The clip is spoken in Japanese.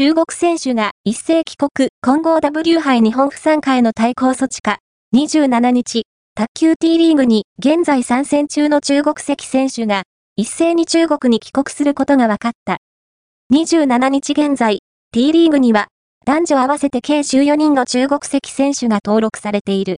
中国選手が一斉帰国混合 W 杯日本不参加への対抗措置か、27日、卓球 T リーグに現在参戦中の中国籍選手が一斉に中国に帰国することが分かった。27日現在、T リーグには男女合わせて計14人の中国籍選手が登録されている。